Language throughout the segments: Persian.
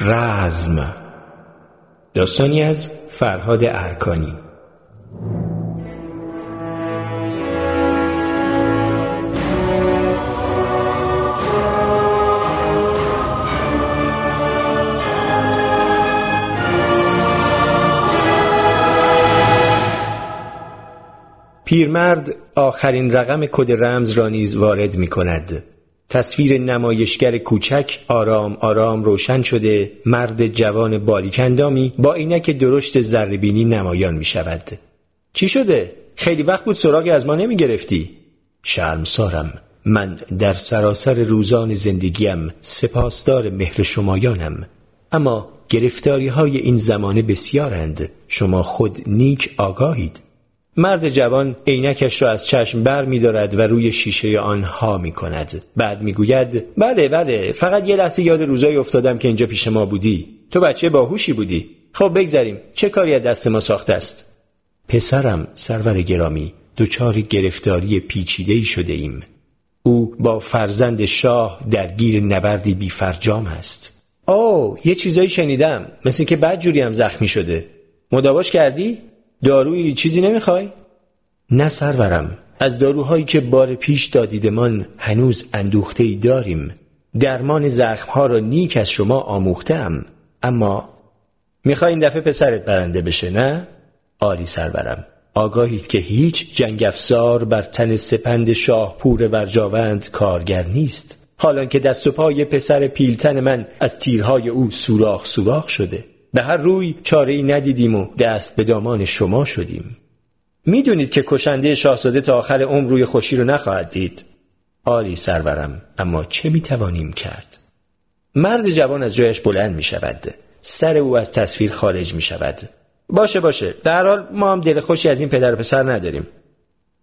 رزم. داستانی از فرهاد ارکانی. پیرمرد آخرین رقم کد رمز را نیز وارد می کند تصویر نمایشگر کوچک آرام آرام روشن شده مرد جوان باریکندامی با عینک درشت زربینی نمایان می شود چی شده؟ خیلی وقت بود سراغی از ما نمی گرفتی؟ شرمسارم. من در سراسر روزان زندگیم سپاسدار مهر شمایانم. اما گرفتاری های این زمانه بسیارند. شما خود نیک آگاهید. مرد جوان عینکش را از چشم بر می دارد و روی شیشه آنها می کند بعد می گوید بله بله فقط یه لحظه یاد روزایی افتادم که اینجا پیش ما بودی. تو بچه باهوشی بودی. خب بگذریم چه کاری از دست ما ساخته است؟ پسرم سرور گرامی دچار گرفتاری پیچیده شده ایم او با فرزند شاه درگیر نبردی بی فرجام است. او یه چیزایی شنیدم. مثل که بعد جوری هم زخمی شده. مداواش کردی؟ دارویی چیزی نمی‌خوای؟ نه سرورم. از داروهایی که بار پیش دادیدمان هنوز اندوخته ای داریم. درمان زخمها را نیک از شما آموختم اما می‌خوای این دفعه پسرت برنده بشه نه؟ آری سرورم. آگاهید که هیچ جنگ افزار بر تن سپند شاهپور ورجاوند کارگر نیست. حالان که دست و پای پسر پیلتن من از تیرهای او سوراخ سوراخ شده. به هر روی چاره ای ندیدیم و دست به دامان شما شدیم. می‌دونید که کشنده شاهزاده تا آخر عمر روی خوشی رو نخواهد دید. آری سرورم اما چه می‌توانیم کرد؟ مرد جوان از جایش بلند می شود سر او از تصویر خارج می شود باشه باشه. در حال ما هم دل خوشی از این پدر پسر نداریم.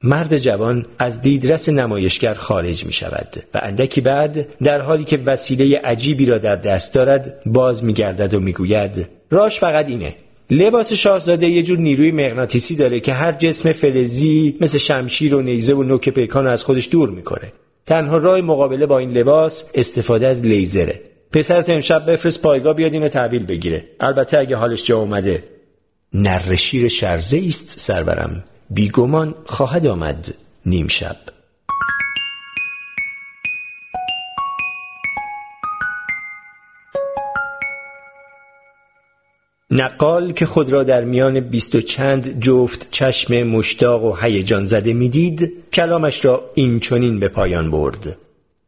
مرد جوان از دیدرس نمایشگر خارج می شود و اندکی بعد در حالی که وسیله عجیبی را در دست دارد باز می گردد و می گوید راش فقط اینه. لباس شاهزاده یه جور نیروی مغناطیسی داره که هر جسم فلزی مثل شمشیر و نیزه و نوک پیکان از خودش دور می‌کنه. تنها راه مقابله با این لباس استفاده از لیزره. پسرت امشب بفرست پایگاه بیاد اینو تحویل بگیره. البته اگه حالش جا اومده. نر شیر شرزه است سرورم. بیگمان خواهد آمد نیم شب. نقال که خود را در میان بیست و چند جفت چشم مشتاق و هیجان زده می‌دید کلامش را این چنین به پایان برد.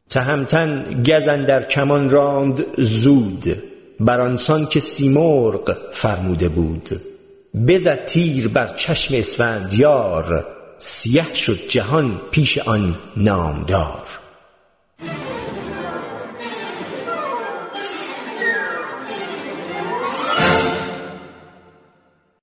تهمتن گزن در کمان راند زود برانسان که سیمرغ فرموده بود. بزد تیر بر چشم اسفندیار سیه شد جهان پیش آن نامدار.